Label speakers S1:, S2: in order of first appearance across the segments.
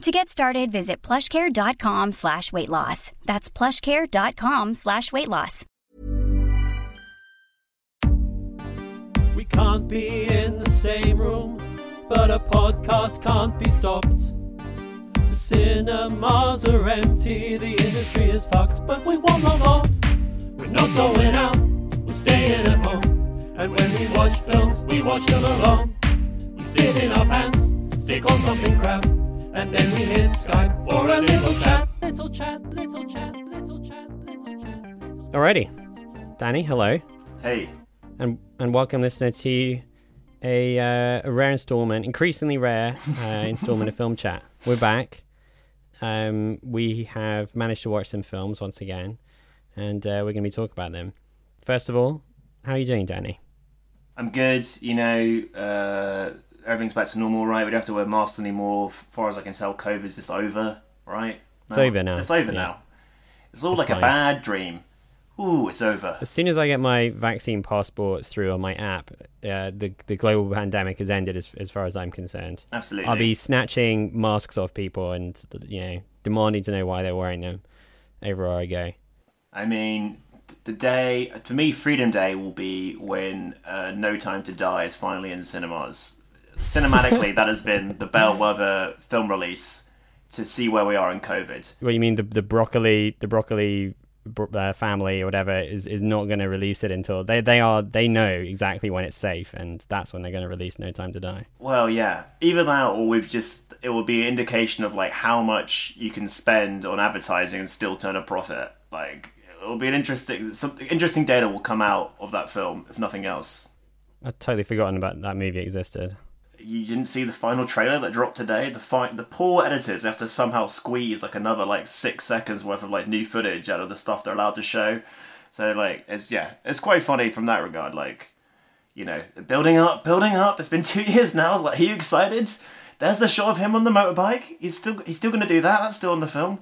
S1: To get started, visit plushcare.com slash weight loss. That's plushcare.com slash weight loss.
S2: We can't be in the same room, but a podcast can't be stopped. The cinemas are empty, the industry is fucked, but we won't log off. We're not going out, we're staying at home. And when we watch films, we watch them alone. We sit in our pants, stick on something crap, and then we hit Skype for a little chat. Little chat, little chat, little chat, little chat.
S3: Alrighty, Danny, hello,
S4: Hey,
S3: and and welcome, listener, to a, uh, a rare installment, increasingly rare uh, installment of Film Chat. We're back. Um, we have managed to watch some films once again, and uh, we're going to be talking about them. First of all, how are you doing, Danny?
S4: I'm good. You know, uh, everything's back to normal, right? We don't have to wear masks anymore. As far as I can tell, COVID's just over, right?
S3: It's over now.
S4: It's over
S3: Yeah.
S4: now. It's all
S3: It's
S4: like
S3: fine.
S4: a bad dream. Ooh, it's over.
S3: As soon as I get my vaccine passport through on my app, uh, the the global pandemic has ended, as as far as I'm concerned.
S4: Absolutely.
S3: I'll be snatching masks off people and you know demanding to know why they're wearing them everywhere I go.
S4: I mean, the day for me, Freedom Day will be when uh, No Time to Die is finally in cinemas. Cinematically, that has been the bellwether film release to see where we are in COVID.
S3: What you mean the the broccoli the broccoli uh, family or whatever is is not going to release it until they they are they know exactly when it's safe and that's when they're going to release No Time to Die.
S4: Well, yeah. Either that, or we've just it will be an indication of like how much you can spend on advertising and still turn a profit. Like it'll be an interesting, some interesting data will come out of that film, if nothing else.
S3: I'd totally forgotten about that movie existed.
S4: You didn't see the final trailer that dropped today. The fi- the poor editors have to somehow squeeze like another like six seconds worth of like new footage out of the stuff they're allowed to show. So like it's yeah, it's quite funny from that regard. Like you know, building up, building up. It's been two years now. It's like, are you excited? There's the shot of him on the motorbike. He's still he's still gonna do that. That's still in the film.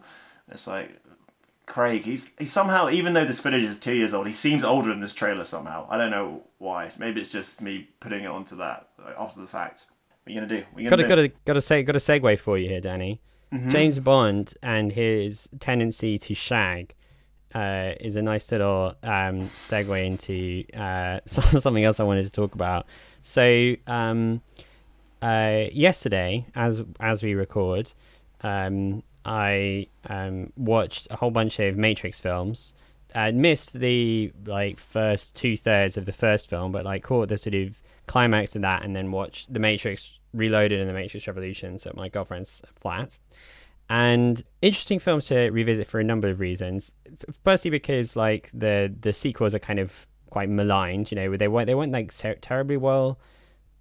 S4: It's like Craig. He's he somehow, even though this footage is two years old, he seems older in this trailer somehow. I don't know why. Maybe it's just me putting it onto that after the fact. What are you gonna do? What are you
S3: Got
S4: gonna
S3: to
S4: do?
S3: got to got to got a segue for you here, Danny.
S4: Mm-hmm.
S3: James Bond and his tendency to shag uh, is a nice little um, segue into uh, something else I wanted to talk about. So um, uh, yesterday, as as we record, um, I um, watched a whole bunch of Matrix films. I missed the like first two thirds of the first film, but like caught the sort of climax of that, and then watched The Matrix Reloaded and The Matrix Revolutions at my girlfriend's flat. And interesting films to revisit for a number of reasons. Firstly, because like the the sequels are kind of quite maligned. You know, they weren't they weren't like ter- terribly well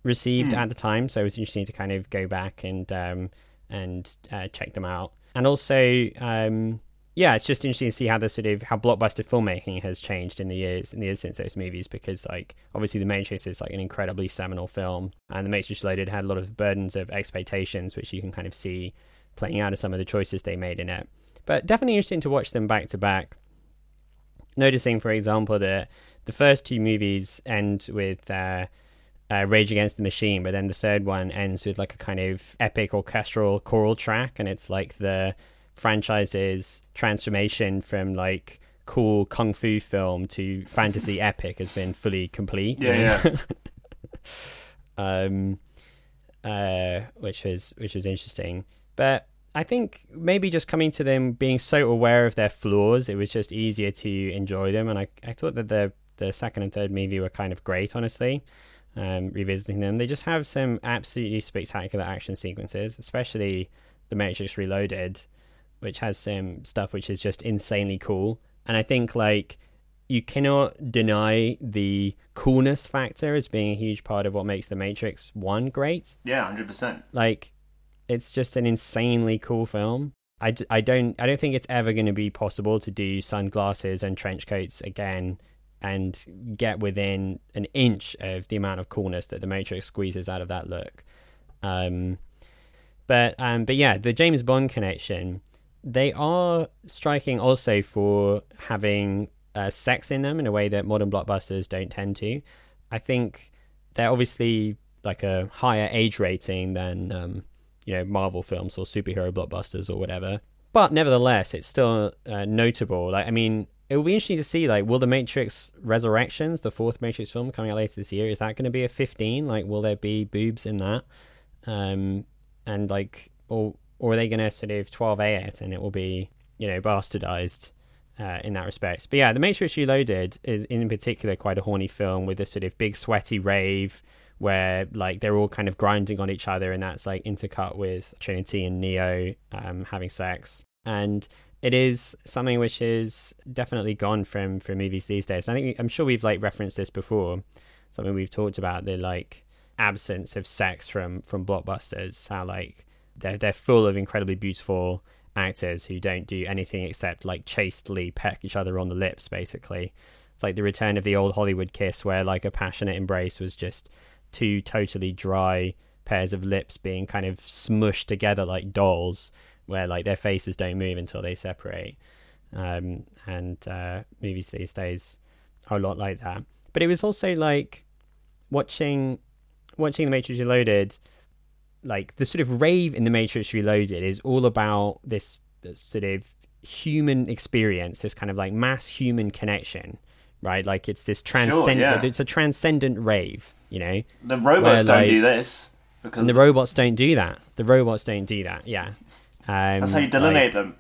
S3: received at the time, so it was interesting to kind of go back and um, and uh, check them out. And also, um, yeah, it's just interesting to see how the sort of how blockbuster filmmaking has changed in the years in the years since those movies. Because like obviously, The Matrix is like an incredibly seminal film, and The Matrix Reloaded had a lot of burdens of expectations, which you can kind of see playing out of some of the choices they made in it. But definitely interesting to watch them back to back. Noticing, for example, that the first two movies end with uh, uh, Rage Against the Machine, but then the third one ends with like a kind of epic orchestral choral track, and it's like the franchise's transformation from like cool kung fu film to fantasy epic has been fully complete. you
S4: Yeah,
S3: um, uh, which was which was interesting. But I think maybe just coming to them being so aware of their flaws, it was just easier to enjoy them. And I, I thought that the the second and third movie were kind of great, honestly. Um, revisiting them, they just have some absolutely spectacular action sequences, especially the Matrix Reloaded, which has some stuff which is just insanely cool. And I think like you cannot deny the coolness factor as being a huge part of what makes the Matrix One great.
S4: Yeah, hundred percent.
S3: Like, it's just an insanely cool film. I, d- I don't I don't think it's ever going to be possible to do sunglasses and trench coats again and get within an inch of the amount of coolness that the Matrix squeezes out of that look. Um, but um, but yeah, the James Bond connection. They are striking also for having uh, sex in them in a way that modern blockbusters don't tend to. I think they're obviously like a higher age rating than um, you know Marvel films or superhero blockbusters or whatever. But nevertheless, it's still uh, notable. Like I mean, it will be interesting to see like will the Matrix Resurrections, the fourth Matrix film coming out later this year, is that going to be a 15? Like will there be boobs in that? Um, and like or or are they going to sort of 12A it and it will be you know bastardized? uh, in that respect. But yeah, The Matrix Reloaded is in particular quite a horny film with this sort of big sweaty rave where like they're all kind of grinding on each other, and that's like intercut with Trinity and Neo um, having sex, and it is something which is definitely gone from from movies these days. And I think I'm sure we've like referenced this before, something we've talked about the like absence of sex from from blockbusters, how like they're they're full of incredibly beautiful actors who don't do anything except like chastely peck each other on the lips basically. It's like the return of the old hollywood kiss where like a passionate embrace was just two totally dry pairs of lips being kind of smushed together like dolls where like their faces don't move until they separate. Um, and uh, movies these days are a lot like that. But it was also like watching watching the matrix reloaded like the sort of rave in the Matrix Reloaded is all about this, this sort of human experience, this kind of like mass human connection, right? Like it's this transcendent,
S4: yeah.
S3: it's a transcendent rave, you know.
S4: The robots
S3: Where,
S4: don't
S3: like-
S4: do this because
S3: And the robots don't do that. The robots don't do that. Yeah. Um,
S4: that's how you
S3: like-
S4: delineate them.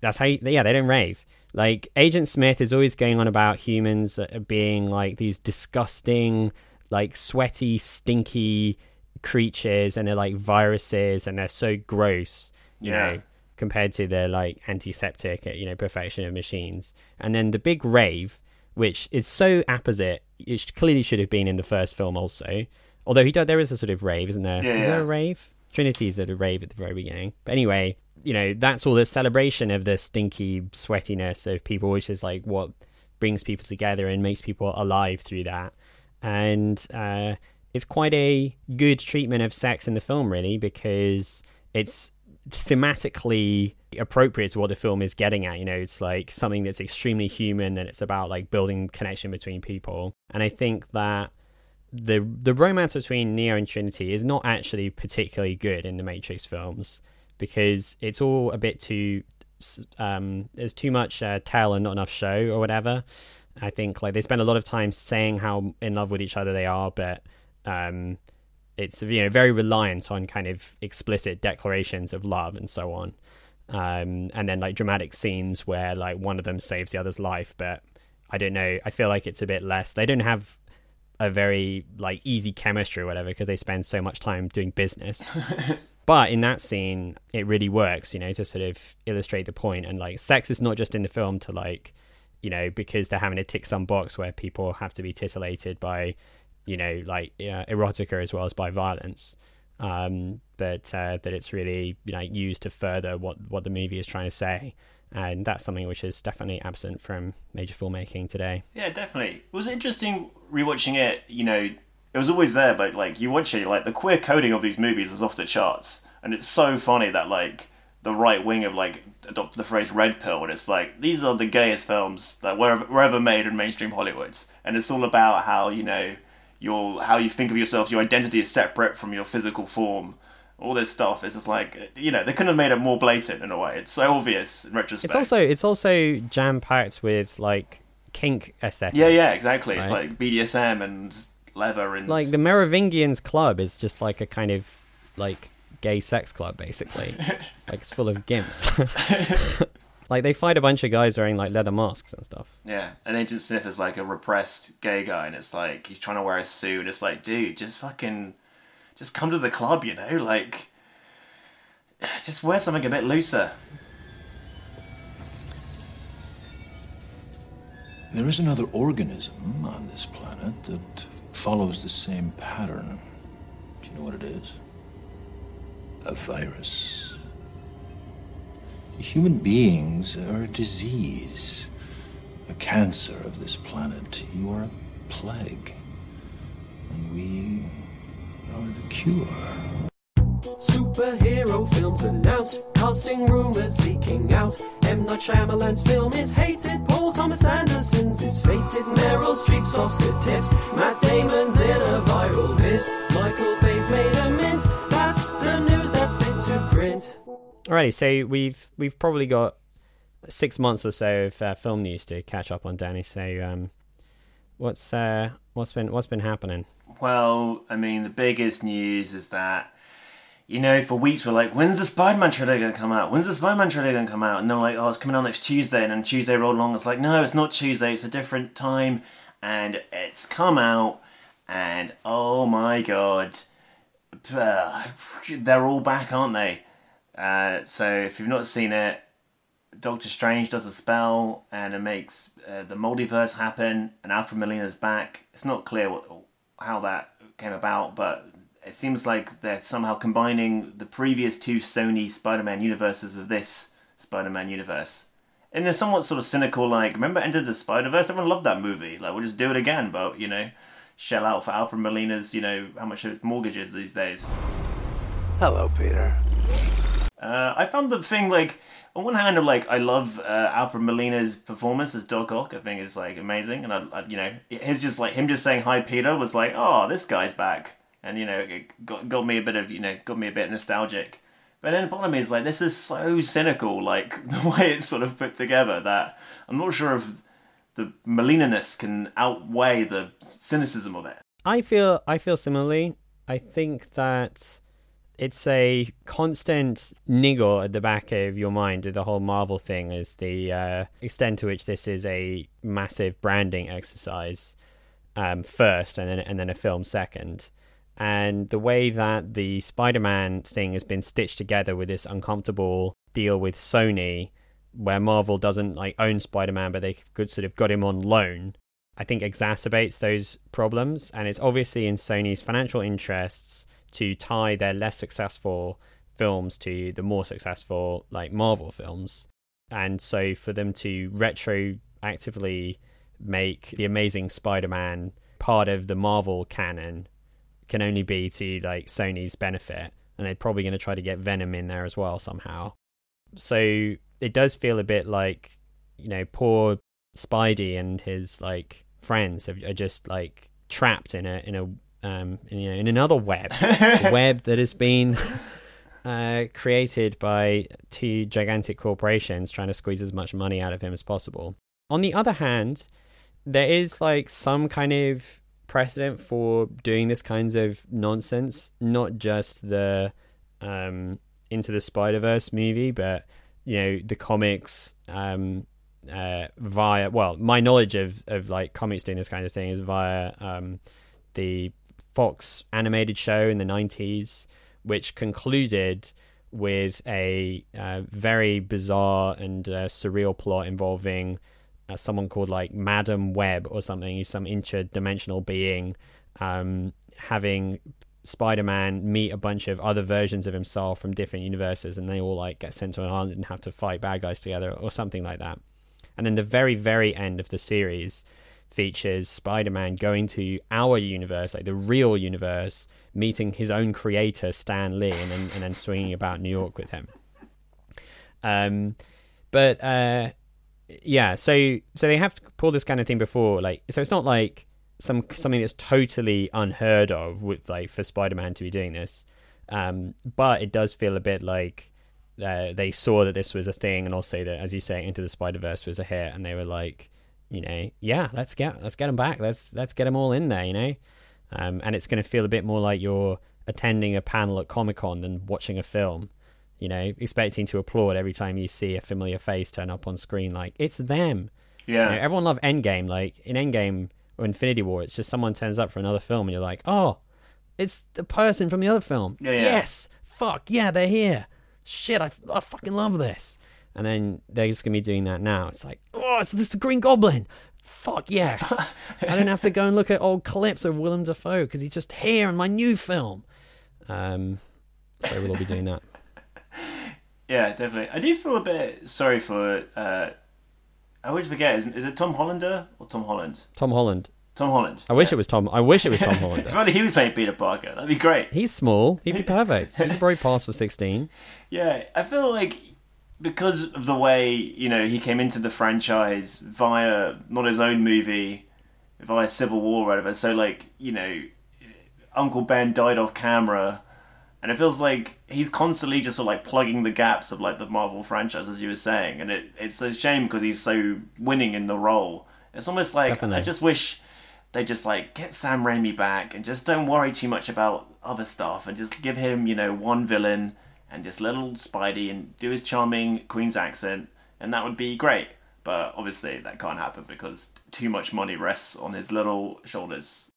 S3: that's how you, yeah they don't rave like agent smith is always going on about humans uh, being like these disgusting like sweaty stinky creatures and they're like viruses and they're so gross you
S4: Yeah.
S3: know compared to their like antiseptic you know perfection of machines and then the big rave which is so opposite it clearly should have been in the first film also although he does there is a sort of rave isn't there?
S4: Yeah,
S3: Is
S4: yeah.
S3: there a rave trinity's at a rave at the very beginning but anyway you know that's all the celebration of the stinky sweatiness of people which is like what brings people together and makes people alive through that and uh, it's quite a good treatment of sex in the film really because it's thematically appropriate to what the film is getting at you know it's like something that's extremely human and it's about like building connection between people and i think that the the romance between Neo and Trinity is not actually particularly good in the Matrix films because it's all a bit too um there's too much uh, tell and not enough show or whatever. I think like they spend a lot of time saying how in love with each other they are, but um it's you know very reliant on kind of explicit declarations of love and so on. Um and then like dramatic scenes where like one of them saves the other's life, but I don't know. I feel like it's a bit less. They don't have a very like easy chemistry or whatever because they spend so much time doing business. but in that scene, it really works, you know, to sort of illustrate the point. And like, sex is not just in the film to like, you know, because they're having to tick some box where people have to be titillated by, you know, like uh, erotica as well as by violence. Um, but uh, that it's really you know used to further what what the movie is trying to say, and that's something which is definitely absent from major filmmaking today.
S4: Yeah, definitely. It was interesting rewatching it. You know, it was always there, but like you watch it, like the queer coding of these movies is off the charts, and it's so funny that like the right wing of like adopt the phrase "red pill," and it's like these are the gayest films that were, were ever made in mainstream Hollywood, and it's all about how you know your how you think of yourself, your identity is separate from your physical form. All this stuff is just like you know they couldn't have made it more blatant in a way. It's so obvious in retrospect.
S3: It's also it's also jam packed with like kink aesthetic.
S4: yeah, yeah, exactly. It's like BDSM and leather and
S3: Like the Merovingians Club is just like a kind of like gay sex club basically. like it's full of gimps. like they fight a bunch of guys wearing like leather masks and stuff.
S4: Yeah, and Agent Smith is like a repressed gay guy, and it's like he's trying to wear a suit. It's like, dude, just fucking, just come to the club, you know, like, just wear something a bit looser.
S5: There is another organism on this planet that follows the same pattern. Do you know what it is? A virus. Human beings are a disease, a cancer of this planet. You are a plague. And we are the cure.
S2: Superhero films announced, casting rumors leaking out. M. Night Shyamalan's film is hated, Paul Thomas Anderson's is fated, Meryl Streep's Oscar tipped, Matt Damon's
S3: Alrighty, so we've we've probably got six months or so of uh, film news to catch up on, Danny. So, um, what's uh, what's been what's been happening?
S4: Well, I mean, the biggest news is that, you know, for weeks we're like, when's the Spider Man trailer going to come out? When's the Spider Man trailer going to come out? And they're like, oh, it's coming out next Tuesday. And then Tuesday rolled along. It's like, no, it's not Tuesday. It's a different time. And it's come out. And oh my god. They're all back, aren't they? Uh, so if you've not seen it, Doctor Strange does a spell and it makes uh, the multiverse happen, and Alfred Molina's back. It's not clear what, how that came about, but it seems like they're somehow combining the previous two Sony Spider-Man universes with this Spider-Man universe. In a somewhat sort of cynical, like, remember Enter the Spider-Verse? Everyone loved that movie. Like, we'll just do it again, but, you know, shell out for Alfred Molina's, you know, how much his mortgage is these days.
S6: Hello, Peter.
S4: Uh, I found the thing like on one hand, I'm like I love uh, Alfred Molina's performance as Doc Ock. I think it's like amazing, and I, I, you know, his just like him just saying hi Peter was like, oh, this guy's back, and you know, it got got me a bit of you know, got me a bit nostalgic. But then the bottom is like this is so cynical, like the way it's sort of put together that I'm not sure if the Molina-ness can outweigh the cynicism of it.
S3: I feel I feel similarly. I think that it's a constant niggle at the back of your mind the whole Marvel thing is the uh, extent to which this is a massive branding exercise um, first and then and then a film second. And the way that the Spider-Man thing has been stitched together with this uncomfortable deal with Sony, where Marvel doesn't like own Spider-Man, but they could sort of got him on loan, I think exacerbates those problems. And it's obviously in Sony's financial interests to tie their less successful films to the more successful like Marvel films. And so for them to retroactively make the Amazing Spider-Man part of the Marvel canon can only be to like Sony's benefit, and they're probably going to try to get Venom in there as well somehow. So it does feel a bit like you know poor Spidey and his like friends are just like trapped in a in a um, in, you know, in another web, web that has been uh, created by two gigantic corporations trying to squeeze as much money out of him as possible. On the other hand, there is like some kind of precedent for doing this kinds of nonsense, not just the um, Into the Spider Verse movie, but you know the comics um, uh, via. Well, my knowledge of of like comics doing this kind of thing is via um, the Fox animated show in the 90s, which concluded with a uh, very bizarre and uh, surreal plot involving uh, someone called like Madam Web or something, some interdimensional being um, having Spider-Man meet a bunch of other versions of himself from different universes, and they all like get sent to an island and have to fight bad guys together or something like that. And then the very, very end of the series features Spider-Man going to our universe, like the real universe, meeting his own creator Stan Lee, and then and then swinging about New York with him. Um, but uh, yeah, so so they have to pull this kind of thing before, like so it's not like some something that's totally unheard of with like for Spider-Man to be doing this, um, but it does feel a bit like. Uh, they saw that this was a thing, and also that, as you say, Into the Spider Verse was a hit, and they were like, you know, yeah, let's get let's get them back. Let's let's get them all in there, you know. Um, and it's going to feel a bit more like you're attending a panel at Comic Con than watching a film. You know, expecting to applaud every time you see a familiar face turn up on screen. Like it's them.
S4: Yeah.
S3: You know, everyone loved Endgame. Like in Endgame or Infinity War, it's just someone turns up for another film, and you're like, oh, it's the person from the other film.
S4: Yeah, yeah.
S3: Yes, fuck yeah, they're here. Shit, I, I fucking love this. And then they're just gonna be doing that now. It's like, oh, it's this the Green Goblin. Fuck yes. I don't have to go and look at old clips of Willem Dafoe because he's just here in my new film. Um, so we'll all be doing that.
S4: Yeah, definitely. I do feel a bit sorry for. Uh, I always forget. Is, is it Tom Hollander or Tom Holland?
S3: Tom Holland.
S4: Tom Holland.
S3: I wish it was Tom. I wish it was Tom Holland.
S4: If only he was playing Peter Parker, that'd be great.
S3: He's small. He'd be perfect. He'd probably pass for sixteen.
S4: Yeah, I feel like because of the way you know he came into the franchise via not his own movie, via Civil War or whatever. So like you know, Uncle Ben died off camera, and it feels like he's constantly just sort of like plugging the gaps of like the Marvel franchise, as you were saying, and it it's a shame because he's so winning in the role. It's almost like
S3: Definitely.
S4: I just wish they just like get Sam Raimi back and just don't worry too much about other stuff and just give him, you know, one villain and just little Spidey and do his charming Queen's accent and that would be great. But obviously that can't happen because too much money rests on his little shoulders.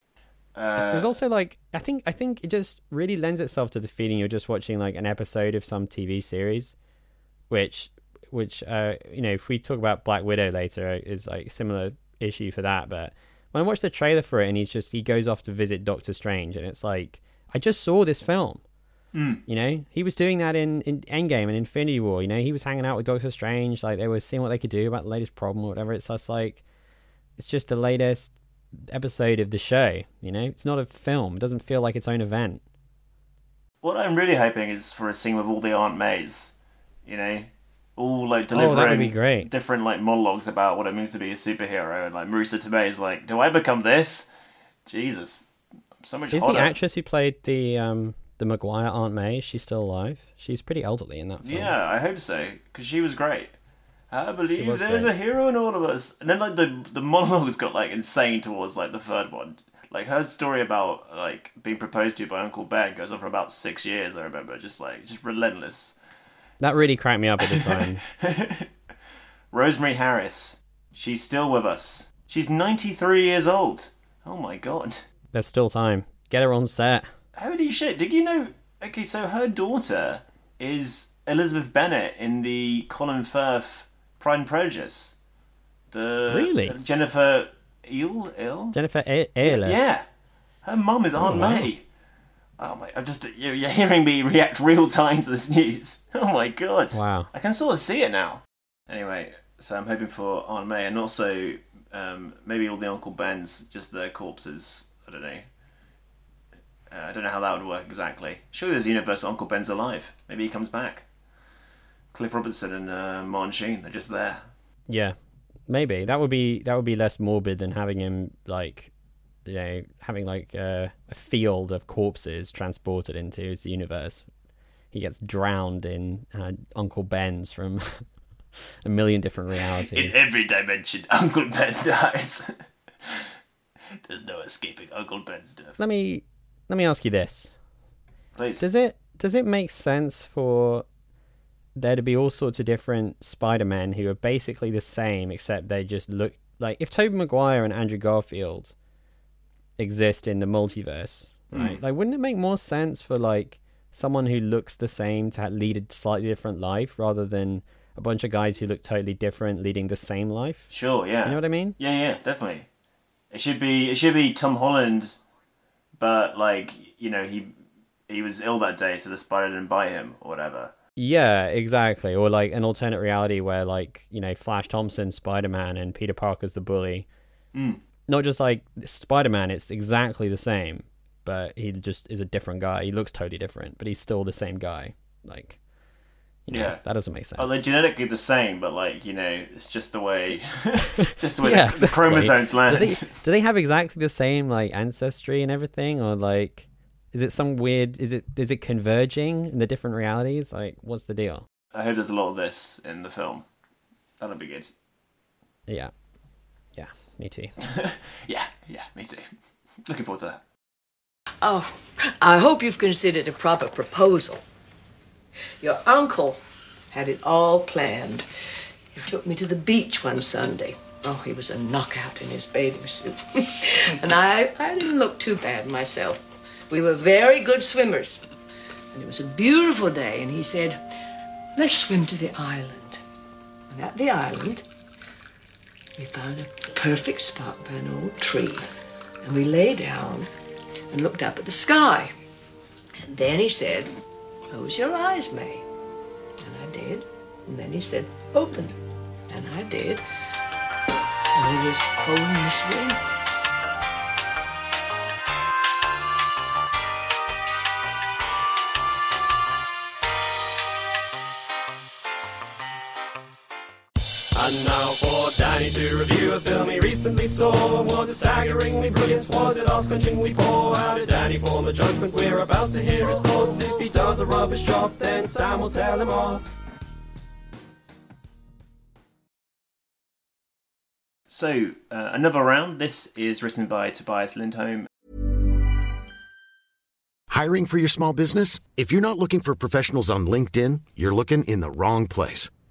S4: Uh,
S3: There's also like I think I think it just really lends itself to the feeling you're just watching like an episode of some TV series, which which uh you know if we talk about Black Widow later is like similar issue for that. But when I watched the trailer for it and he's just he goes off to visit Doctor Strange and it's like I just saw this film. You know, he was doing that in, in Endgame and Infinity War. You know, he was hanging out with Doctor Strange, like they were seeing what they could do about the latest problem or whatever. It's just like, it's just the latest episode of the show. You know, it's not a film. It doesn't feel like its own event.
S4: what I'm really hoping is for a scene with all the Aunt Mays, you know, all like
S3: Oh,
S4: delivering
S3: great.
S4: different like monologues about what it means to be a superhero, and like Marisa Tomei is like, "Do I become this?" Jesus, I'm so much
S3: Is the actress who played the um the Maguire Aunt May? she's still alive? She's pretty elderly in that film.
S4: Yeah, I hope so because she was great. I believe there's
S3: great.
S4: a hero in all of us. And then like the the monologues got like insane towards like the third one. Like her story about like being proposed to by Uncle Ben goes on for about six years. I remember, just like just relentless.
S3: That really cracked me up at the time.
S4: Rosemary Harris, she's still with us. She's 93 years old. Oh my god.
S3: There's still time. Get her on set.
S4: Holy shit, did you know? Okay, so her daughter is Elizabeth Bennet in the Colin Firth Pride and Prejudice. The
S3: Really?
S4: Jennifer Eel? Eel?
S3: Jennifer A- Ayler.
S4: Yeah. Her mum is Aunt
S3: wow.
S4: May. Oh my, I'm just, you're, you're hearing me react real time to this news. Oh my god.
S3: Wow.
S4: I can sort of see it now. Anyway, so I'm hoping for Aunt May and also um, maybe all the Uncle Bens, just their corpses. I don't know. Uh, I don't know how that would work exactly. Surely there's a universe where Uncle Ben's alive. Maybe he comes back. Cliff Robertson and uh, Martin Sheen, they're just there.
S3: Yeah, maybe that would be that would be less morbid than having him like, you know, having like uh, a field of corpses transported into his universe. He gets drowned in uh, Uncle Ben's from a million different realities In
S4: every dimension, Uncle Ben dies. there's no escaping Uncle Ben's death.
S3: Let me let me ask you this:
S4: Please.
S3: Does it does it make sense for there to be all sorts of different Spider-Men who are basically the same, except they just look like if Tobey Maguire and Andrew Garfield exist in the multiverse, hmm. right? Like, wouldn't it make more sense for like someone who looks the same to lead a slightly different life rather than a bunch of guys who look totally different leading the same life?
S4: Sure, yeah.
S3: You know what I mean?
S4: Yeah, yeah, definitely. It should be it should be Tom Holland, but like you know he he was ill that day, so the spider didn't bite him or whatever.
S3: Yeah, exactly. Or like an alternate reality where like, you know, Flash Thompson, Spider Man and Peter Parker's the bully. Mm. Not just like Spider Man, it's exactly the same, but he just is a different guy. He looks totally different, but he's still the same guy. Like you know,
S4: Yeah.
S3: that doesn't make sense.
S4: Oh, they're genetically the same, but like you know, it's just the way, just the way
S3: yeah,
S4: the, the
S3: exactly.
S4: chromosomes land.
S3: Do they, do they have exactly the same like ancestry and everything, or like, is it some weird? Is it is it converging in the different realities? Like, what's the deal?
S4: I hope there's a lot of this in the film. That'll be good.
S3: Yeah, yeah, me too.
S4: Yeah, yeah, me too. Looking forward to that.
S7: Oh, I hope you've considered a proper proposal. Your uncle had it all planned. He took me to the beach one Sunday. Oh, he was a knockout in his bathing suit. and I, I didn't look too bad myself. We were very good swimmers. And it was a beautiful day, and he said, Let's swim to the island. And at the island, we found a perfect spot by an old tree. And we lay down and looked up at the sky. And then he said, Close your eyes, May. And I did. And then he said, Open. And I did. And he was holding this ring.
S2: For to review a film he recently saw. Was it staggeringly brilliant? Was it ass-clenchingly poor? How did Danny form a judgment? We're about to hear his thoughts. If he does a rubbish job, then Sam will tell him off.
S4: So, uh, another round. This is written by Tobias Lindholm.
S8: Hiring for your small business? If you're not looking for professionals on LinkedIn, you're looking in the wrong place.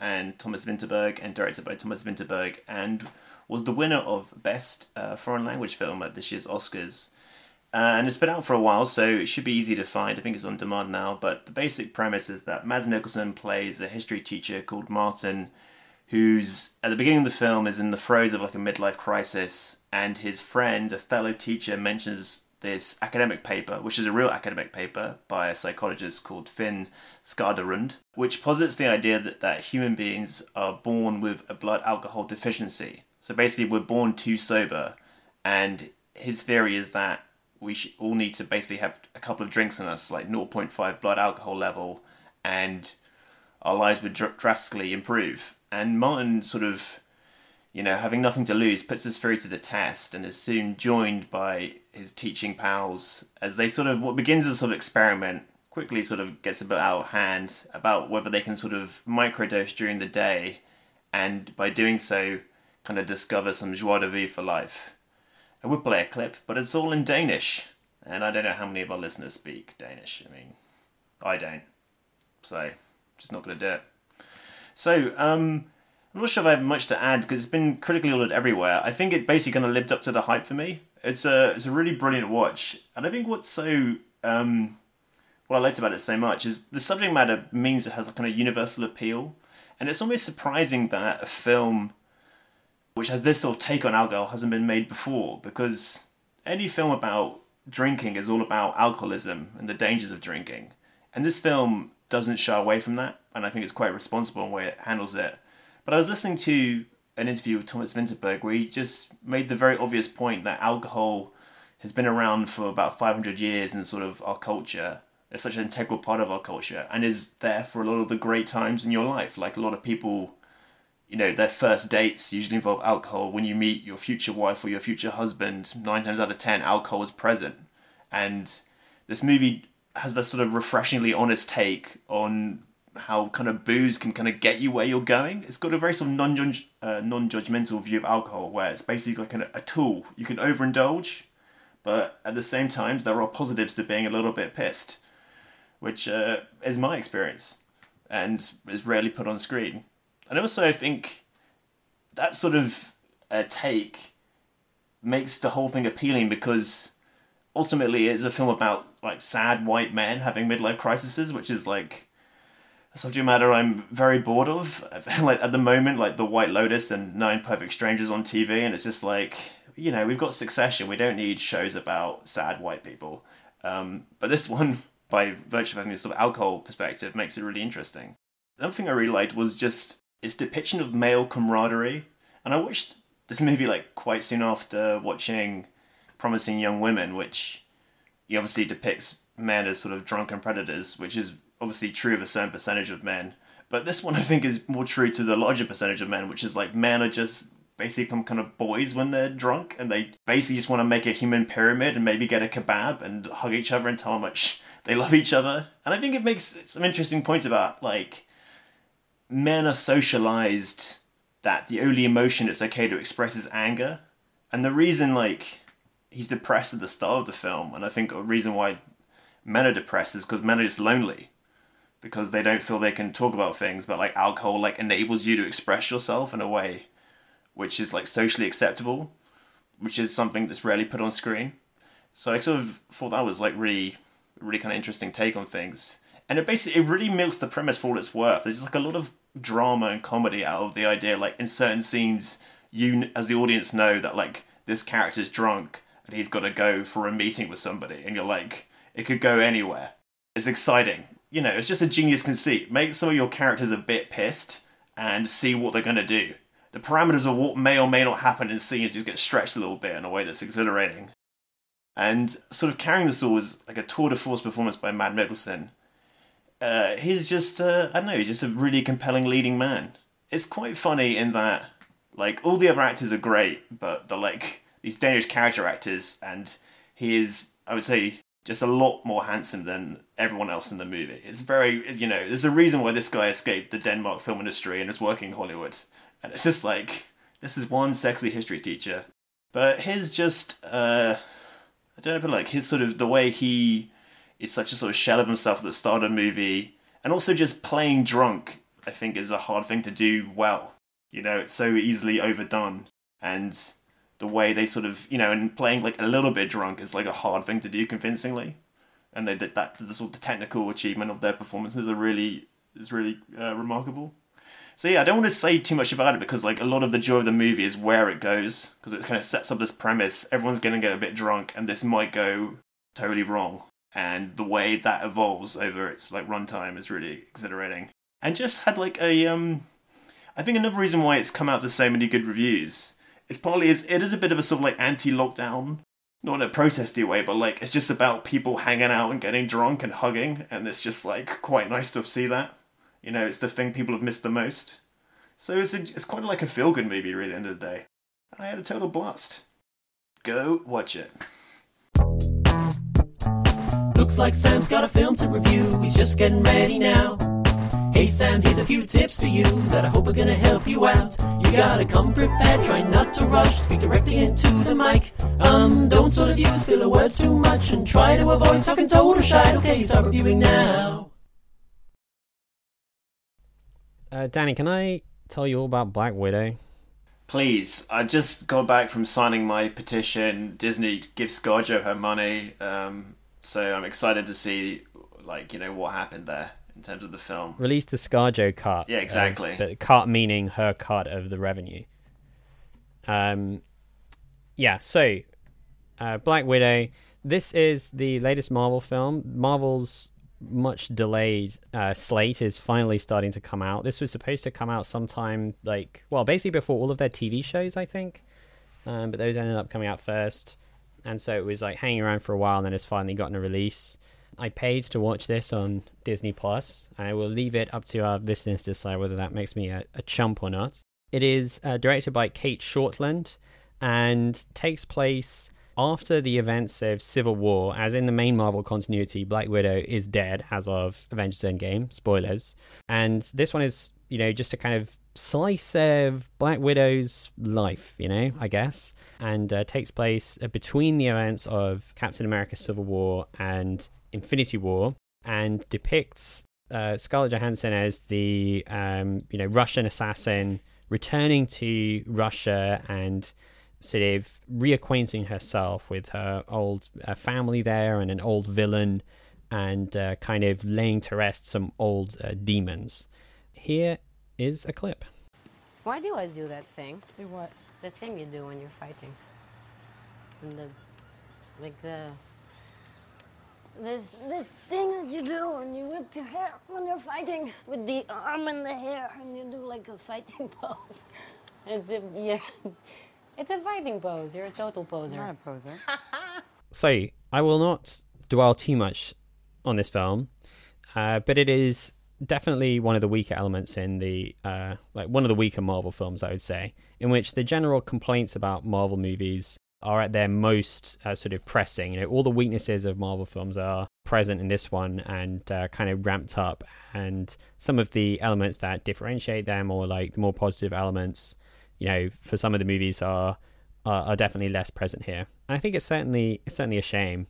S4: And Thomas Vinterberg, and directed by Thomas Vinterberg, and was the winner of Best uh, Foreign Language Film at this year's Oscars. Uh, and it's been out for a while, so it should be easy to find. I think it's on demand now. But the basic premise is that Mads Mikkelsen plays a history teacher called Martin, who's at the beginning of the film is in the throes of like a midlife crisis, and his friend, a fellow teacher, mentions this academic paper, which is a real academic paper by a psychologist called Finn Skårderud, which posits the idea that, that human beings are born with a blood alcohol deficiency. So basically, we're born too sober, and his theory is that we all need to basically have a couple of drinks in us, like 0.5 blood alcohol level, and our lives would dr- drastically improve. And Martin sort of you know, having nothing to lose, puts his theory to the test and is soon joined by his teaching pals as they sort of what begins as a sort of experiment quickly sort of gets a bit out of hand about whether they can sort of microdose during the day and by doing so kind of discover some joie de vivre for life. I would play a clip, but it's all in Danish. And I don't know how many of our listeners speak Danish. I mean, I don't. So, just not going to do it. So, um, I'm not sure if I have much to add because it's been critically lauded everywhere. I think it basically kind of lived up to the hype for me. It's a it's a really brilliant watch, and I think what's so um, what I liked about it so much is the subject matter means it has a kind of universal appeal, and it's almost surprising that a film which has this sort of take on alcohol hasn't been made before because any film about drinking is all about alcoholism and the dangers of drinking, and this film doesn't shy away from that, and I think it's quite responsible in the way it handles it. But I was listening to an interview with Thomas Vinterberg where he just made the very obvious point that alcohol has been around for about 500 years in sort of our culture. It's such an integral part of our culture and is there for a lot of the great times in your life. Like a lot of people, you know, their first dates usually involve alcohol. When you meet your future wife or your future husband, nine times out of ten, alcohol is present. And this movie has this sort of refreshingly honest take on how kind of booze can kind of get you where you're going. It's got a very sort of non uh, non judgmental view of alcohol, where it's basically like a, a tool you can overindulge, but at the same time there are positives to being a little bit pissed, which uh, is my experience, and is rarely put on screen. And also, I think that sort of uh, take makes the whole thing appealing because ultimately it's a film about like sad white men having midlife crises, which is like subject matter I'm very bored of. like at the moment, like The White Lotus and Nine Perfect Strangers on TV, and it's just like you know we've got Succession. We don't need shows about sad white people. Um, but this one, by virtue of having this sort of alcohol perspective, makes it really interesting. Another thing I really liked was just its depiction of male camaraderie, and I watched this movie like quite soon after watching Promising Young Women, which he obviously depicts men as sort of drunken predators, which is obviously true of a certain percentage of men, but this one I think is more true to the larger percentage of men, which is like men are just basically become kind of boys when they're drunk, and they basically just want to make a human pyramid and maybe get a kebab and hug each other and tell how much they love each other. And I think it makes some interesting points about like men are socialized that the only emotion it's okay to express is anger. And the reason like he's depressed at the start of the film, and I think a reason why men are depressed is because men are just lonely. Because they don't feel they can talk about things, but like alcohol like enables you to express yourself in a way which is like socially acceptable, which is something that's rarely put on screen. So I sort of thought that was like really really kind of interesting take on things. And it basically it really milks the premise for all it's worth. There's just like a lot of drama and comedy out of the idea like in certain scenes you as the audience know that like this character's drunk and he's got to go for a meeting with somebody and you're like it could go anywhere. It's exciting. You know, it's just a genius conceit. Make some of your characters a bit pissed and see what they're going to do. The parameters of what may or may not happen in scenes just get stretched a little bit in a way that's exhilarating. And sort of carrying this all was like a tour de force performance by Mads Mikkelsen. Uh, he's just, uh, I don't know, he's just a really compelling leading man. It's quite funny in that, like, all the other actors are great, but they're like these Danish character actors, and he is, I would say, just a lot more handsome than everyone else in the movie. It's very, you know, there's a reason why this guy escaped the Denmark film industry and is working in Hollywood. And it's just like, this is one sexy history teacher. But his just, uh, I don't know, but like his sort of the way he is such a sort of shell of himself at the start of the movie, and also just playing drunk, I think is a hard thing to do well. You know, it's so easily overdone, and the way they sort of, you know, and playing like a little bit drunk is like a hard thing to do convincingly, and they did that. The sort of technical achievement of their performances are really is really uh, remarkable. So yeah, I don't want to say too much about it because like a lot of the joy of the movie is where it goes because it kind of sets up this premise. Everyone's going to get a bit drunk and this might go totally wrong. And the way that evolves over its like runtime is really exhilarating. And just had like a um I think another reason why it's come out to so many good reviews is partly it is a bit of a sort of like anti-lockdown not in a protesty way, but like it's just about people hanging out and getting drunk and hugging, and it's just like quite nice to see that. You know, it's the thing people have missed the most. So it's, a, it's quite like a feel good movie, really, at the end of the day. I had a total blast. Go watch it.
S2: Looks like Sam's got a film to review. He's just getting ready now. Hey Sam, here's a few tips for you that I hope are gonna help you out. You gotta come prepared, try not to rush, speak directly into the mic. Um, don't sort of use filler words too much and try to avoid talking total shite. Okay, start reviewing now.
S3: Uh, Danny, can I tell you all about Black Widow?
S4: Please, I just got back from signing my petition. Disney gives ScarJo her money, um, so I'm excited to see, like, you know, what happened there in terms of the film.
S3: Release the ScarJo cut.
S4: Yeah, exactly.
S3: Of, the cut meaning her cut of the revenue. Um, yeah. So, uh, Black Widow. This is the latest Marvel film. Marvel's much delayed uh, slate is finally starting to come out. This was supposed to come out sometime like well, basically before all of their TV shows, I think. Um, but those ended up coming out first, and so it was like hanging around for a while, and then it's finally gotten a release. I paid to watch this on Disney Plus. I will leave it up to our listeners to decide whether that makes me a, a chump or not. It is uh, directed by Cate Shortland and takes place after the events of Civil War, as in the main Marvel continuity, Black Widow is dead as of Avengers Endgame. Spoilers. And this one is, you know, just a kind of slice of Black Widow's life, you know, I guess, and uh, takes place between the events of Captain America Civil War and Infinity War, and depicts uh, Scarlett Johansson as the, um, you know, Russian assassin returning to Russia and sort of reacquainting herself with her old uh, family there and an old villain and uh, kind of laying to rest some old uh, demons. Here is a clip.
S9: Why do you always do that thing?
S10: Do what?
S9: The thing you do when you're fighting. And the, like the, this this thing that you do when you whip your hair when you're fighting with the arm and the hair and you do like a fighting pose. It's a yeah. It's a fighting pose. You're a total poser.
S10: I'm not a poser.
S3: So I will not dwell too much on this film. uh, but it is definitely one of the weaker elements in the uh, like one of the weaker Marvel films, I would say, in which the general complaints about Marvel movies are at their most uh, sort of pressing. You know, all the weaknesses of Marvel films are present in this one and uh, kind of ramped up, and some of the elements that differentiate them, or like the more positive elements, you know, for some of the movies are are, are definitely less present here. And I think it's certainly it's certainly a shame.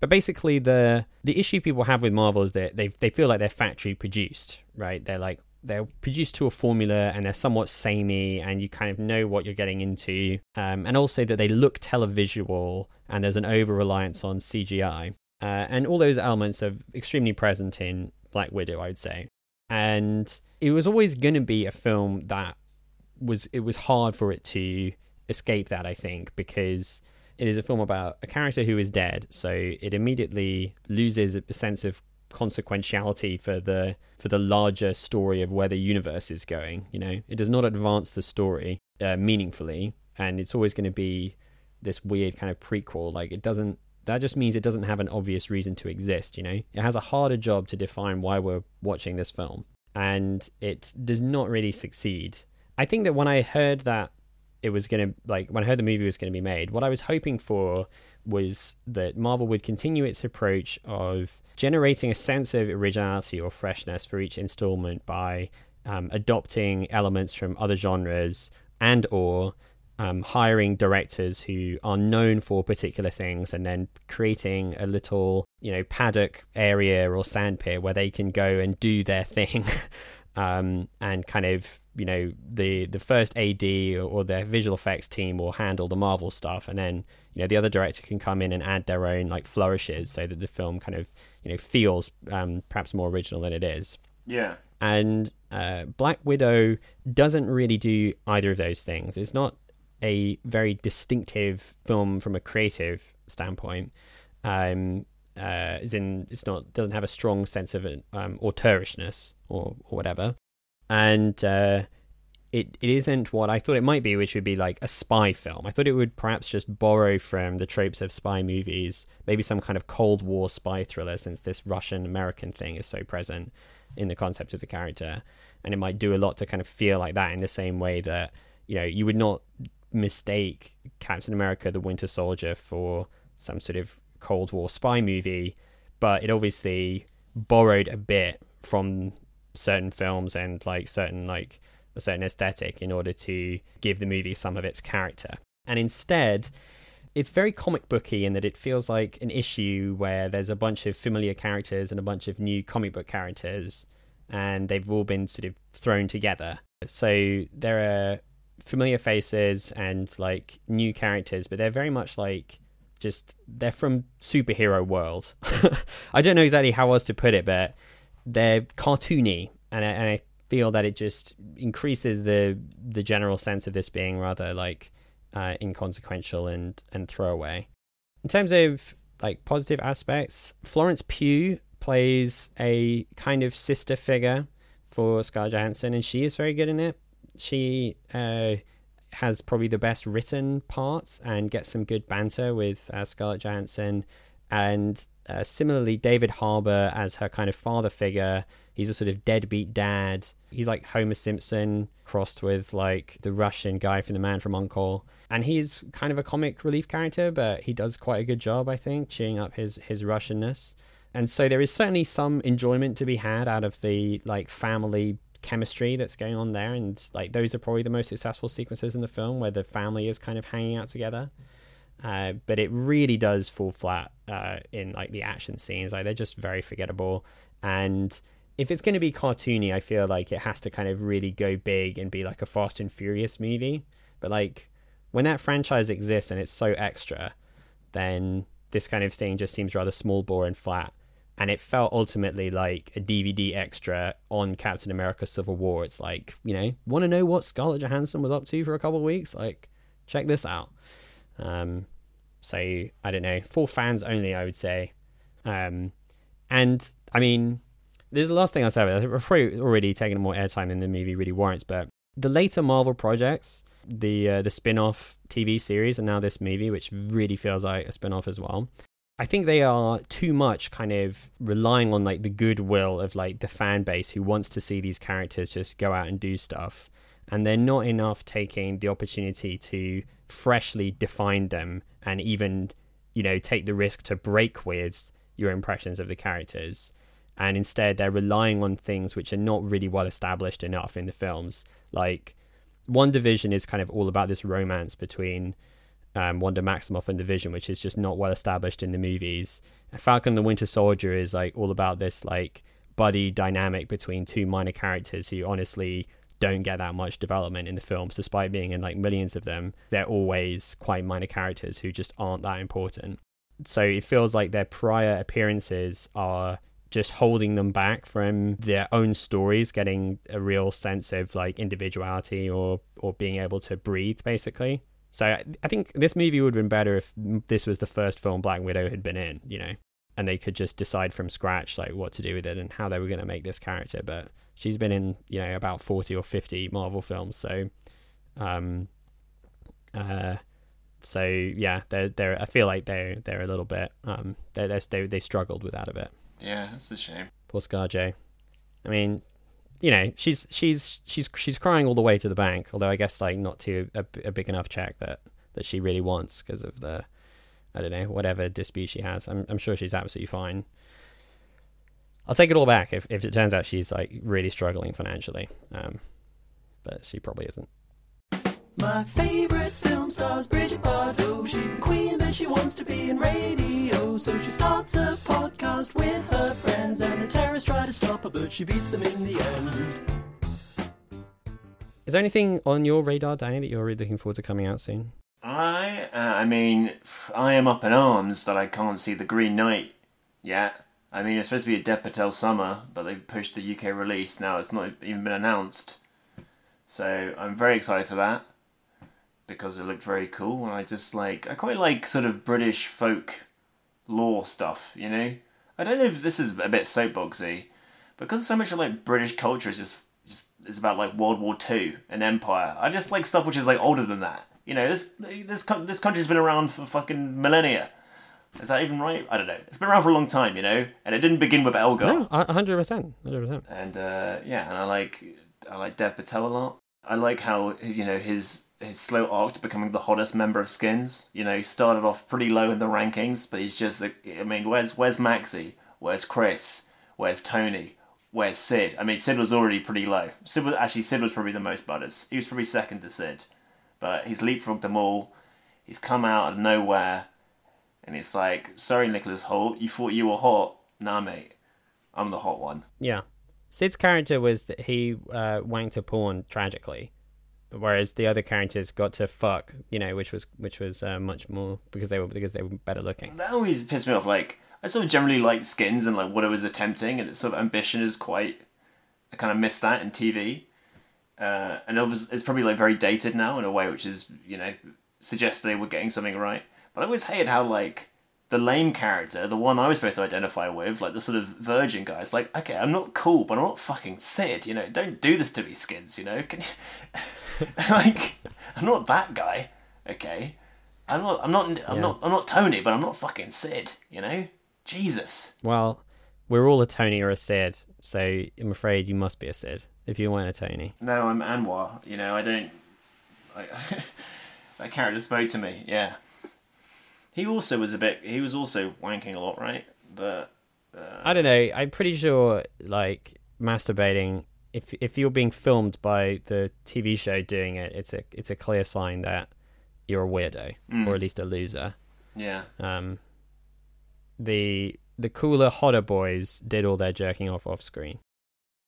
S3: But basically, the the issue people have with Marvel is that they they feel like they're factory produced, right? They're like they're produced to a formula and they're somewhat samey and you kind of know what you're getting into um, and also that they look televisual and there's an over reliance on cgi uh, and all those elements are extremely present in black widow i would say. And it was always going to be a film that was it was hard for it to escape that i think because it is a film about a character who is dead so it immediately loses a sense of consequentiality for the for the larger story of where the universe is going. You know, it does not advance the story uh, meaningfully, and it's always going to be this weird kind of prequel. Like it doesn't. That just means it doesn't have an obvious reason to exist. You know, it has a harder job to define why we're watching this film, and it does not really succeed. I think that when I heard that it was going to like when I heard the movie was going to be made, what I was hoping for was that Marvel would continue its approach of generating a sense of originality or freshness for each installment by um, adopting elements from other genres and or um, hiring directors who are known for particular things and then creating a little you know paddock area or sandpit where they can go and do their thing. Um, and kind of you know the the first AD or, or their visual effects team will handle the Marvel stuff and then you know the other director can come in and add their own like flourishes so that the film kind of you know feels um, perhaps more original than it is.
S4: Yeah.
S3: And uh, Black Widow doesn't really do either of those things. It's not a very distinctive film from a creative standpoint. Um, uh, is in it's not doesn't have a strong sense of um, auteurishness or or whatever, and uh, it, it isn't what I thought it might be, which would be like a spy film. I thought it would perhaps just borrow from the tropes of spy movies, maybe some kind of Cold War spy thriller, since this Russian American thing is so present in the concept of the character. And it might do a lot to kind of feel like that in the same way that, you know, you would not mistake Captain America the Winter Soldier for some sort of Cold War spy movie, but it obviously borrowed a bit from certain films and like certain like a certain aesthetic in order to give the movie some of its character. And instead, it's very comic booky in that it feels like an issue where there's a bunch of familiar characters and a bunch of new comic book characters, and they've all been sort of thrown together. So there are familiar faces and like new characters, but they're very much like just they're from superhero world. I don't know exactly how else to put it, but they're cartoony, and I, and I feel that it just increases the the general sense of this being rather like uh, inconsequential and and throwaway. In terms of like positive aspects, Florence Pugh plays a kind of sister figure for Scarlett Johansson, and she is very good in it. She uh, has probably the best written parts and gets some good banter with uh, Scarlett Johansson, and uh, similarly, David Harbour as her kind of father figure. He's a sort of deadbeat dad. He's like Homer Simpson crossed with like the Russian guy from The Man from Uncle. And he's kind of a comic relief character, but he does quite a good job, I think, cheering up his his Russianness. And so there is certainly some enjoyment to be had out of the like family chemistry that's going on there and like those are probably the most successful sequences in the film where the family is kind of hanging out together uh, but it really does fall flat uh, in like the action scenes. Like they're just very forgettable. And if it's going to be cartoony, I feel like it has to kind of really go big and be like a Fast and Furious movie. But like when that franchise exists and it's so extra, then this kind of thing just seems rather small bore and flat. And it felt ultimately like a DVD extra on Captain America Civil War. It's like, you know, want to know what Scarlett Johansson was up to for a couple of weeks? Like, check this out. Um, so I don't know, for fans only, I would say. Um, and I mean, this is the last thing I'll say about it. I've probably already taken more airtime than the movie really warrants, but the later Marvel projects, the uh, the spin-off TV series, and now this movie, which really feels like a spin-off as well. I think they are too much kind of relying on like the goodwill of like the fan base who wants to see these characters just go out and do stuff. And they're not enough taking the opportunity to freshly define them and even, you know, take the risk to break with your impressions of the characters. And instead, they're relying on things which are not really well established enough in the films. Like, WandaVision is kind of all about this romance between um, Wanda Maximoff and the Vision, which is just not well established in the movies. Falcon and the Winter Soldier is like all about this like buddy dynamic between two minor characters who honestly don't get that much development in the films, despite being in like millions of them. They're always quite minor characters who just aren't that important. So it feels like their prior appearances are just holding them back from their own stories getting a real sense of like individuality or or being able to breathe basically so I, I think this movie would have been better if this was the first film Black Widow had been in, you know, and they could just decide from scratch like what to do with it and how they were going to make this character. But she's been in, you know, about forty or fifty Marvel films, so, um, uh, so yeah, they're they're. I feel like they're they're a little bit um they they they struggled with that a bit.
S4: Yeah, that's a shame.
S3: Poor ScarJo. I mean, you know, she's she's she's she's crying all the way to the bank. Although I guess like not to a, a big enough check that that she really wants because of the I don't know whatever dispute she has. I'm I'm sure she's absolutely fine. I'll take it all back if if it turns out she's like really struggling financially. Um, but she probably isn't.
S2: My favorite film stars Brigitte Bardot. She's the queen, but she wants to be in radio. So she starts a podcast with her friends, and the terrorists try to stop her, but she beats them in the end.
S3: Is there anything on your radar, Danny, that you're really looking forward to coming out soon?
S4: I, uh, I mean, I am up in arms that I can't see the Green Knight yet. I mean, it's supposed to be a Dev Patel summer, but they pushed the UK release. Now it's not even been announced. So I'm very excited for that because it looked very cool. And I just like, I quite like sort of British folk lore stuff, you know? I don't know if this is a bit soapboxy, because so much of like British culture is just, just is about like World War Two and Empire. I just like stuff which is like older than that. You know, this this this country's been around for fucking millennia. Is that even right? I don't know. It's been around for a long time, you know, and it didn't begin with Elgar.
S3: No, hundred percent, hundred percent.
S4: And uh, yeah, and I like I like Dev Patel a lot. I like how you know his his slow arc to becoming the hottest member of Skins. You know, he started off pretty low in the rankings, but he's just I mean, where's where's Maxie? Where's Chris? Where's Tony? Where's Sid? I mean, Sid was already pretty low. Sid was actually Sid was probably the most butters. He was probably second to Sid, but he's leapfrogged them all. He's come out of nowhere, and it's like, sorry, Nicholas Hoult, you thought you were hot. Nah, mate, I'm the hot one.
S3: Yeah, Sid's character was that he uh, wanked a porn tragically, whereas the other characters got to fuck, you know, which was which was uh, much more because they were because they were better looking.
S4: That always pissed me off. Like I sort of generally like skins and like what it was attempting, and its sort of ambition is quite. I kind of missed that in TV, uh, and it was, it's probably like very dated now in a way, which is you know suggests they were getting something right. But I always hated how like the lame character, the one I was supposed to identify with, like the sort of virgin guy, it's like, okay, I'm not cool, but I'm not fucking Sid, you know, don't do this to me, Skins, you know? Can you... like, I'm not that guy, okay? I'm not, I'm not, I'm
S3: Yeah.
S4: not, I'm not Tony, but I'm not fucking Sid, you know? Jesus.
S3: Well, we're all a Tony or a Sid, so I'm afraid you must be a Sid if you weren't a Tony.
S4: No, I'm Anwar, you know, I don't, I, that character spoke to me, yeah. He also was a bit, he was also wanking a lot, right? But, uh,
S3: I don't know. I'm pretty sure, like masturbating. If if you're being filmed by the TV show doing it, it's a it's a clear sign that you're a weirdo
S4: Mm.
S3: or at least a loser.
S4: yeah.
S3: Um, the the cooler, hotter boys did all their jerking off off screen.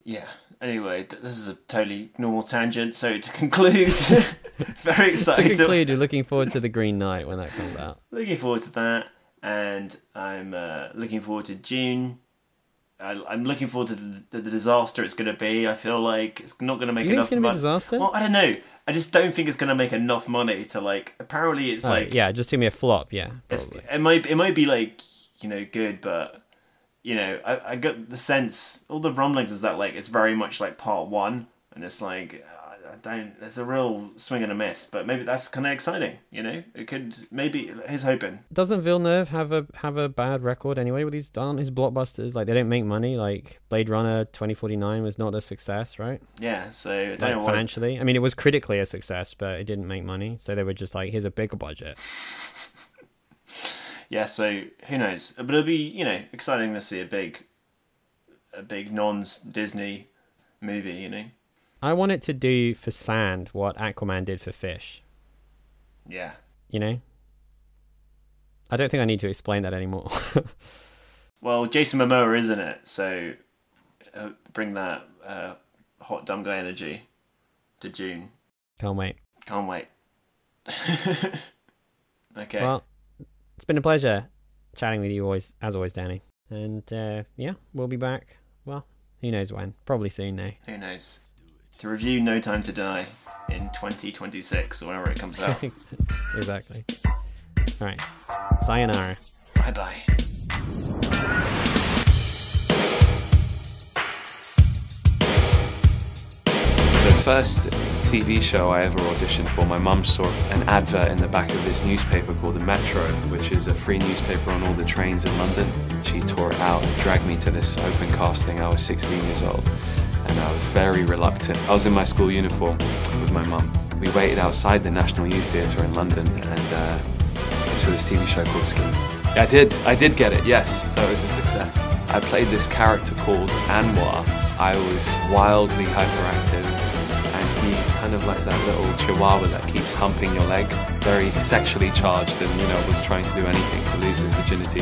S4: Yeah. Anyway, th- this is a totally normal tangent. So to conclude, very excited.
S3: to conclude, you're looking forward to the Green Knight when that comes out.
S4: looking forward to that, and I'm uh, looking forward to Dune. I, I'm looking forward to the, the, the disaster it's going to be. I feel like it's not going to make
S3: You think
S4: enough.
S3: it's gonna be a disaster?
S4: Well, I don't know. I just don't think it's going to make enough money to like. Apparently, it's
S3: Oh,
S4: like
S3: yeah, just give me a flop. Yeah,
S4: it might it might be like you know good, but you know I I got the sense all the rumblings is that like it's very much like part one, and it's like I don't. There's a real swing and a miss, but maybe that's kind of exciting. You know, it could maybe. He's hoping.
S3: Doesn't Villeneuve have a have a bad record anyway with these aren't his blockbusters? Like they don't make money. Like Blade Runner 2049 was not a success, right?
S4: Yeah. So I don't
S3: Like financially, I mean, it was critically a success, but it didn't make money. So they were just like, here's a bigger budget.
S4: yeah. So who knows? But it'll be you know exciting to see a big, a big non Disney movie. You know.
S3: I want it to do for sand what Aquaman did for fish.
S4: Yeah.
S3: You know. I don't think I need to explain that anymore.
S4: Well, Jason Momoa is in it, so uh, bring that uh, hot dumb guy energy to Dune.
S3: Can't wait.
S4: Can't wait. okay.
S3: Well, it's been a pleasure chatting with you always, as always, Danny. And uh, yeah, we'll be back. Well, who knows when? Probably soon, though.
S4: Who knows? To review No Time to Die in 2026 or whenever it comes out.
S3: exactly. All right. Sayonara.
S4: bye bye.
S10: The first TV show I ever auditioned for, my mum saw an advert in the back of this newspaper called The Metro, which is a free newspaper on all the trains in London. She tore it out and dragged me to this open casting. I was 16 years old and I was very reluctant. I was in my school uniform with my mum. We waited outside the National Youth Theatre in London and uh, it was for this TV show called Skins. I did, I did get it, yes, so it was a success. I played this character called Anwar. I was wildly hyperactive and he's kind of like that little chihuahua that keeps humping your leg, very sexually charged and, you know, was trying to do anything to lose his virginity.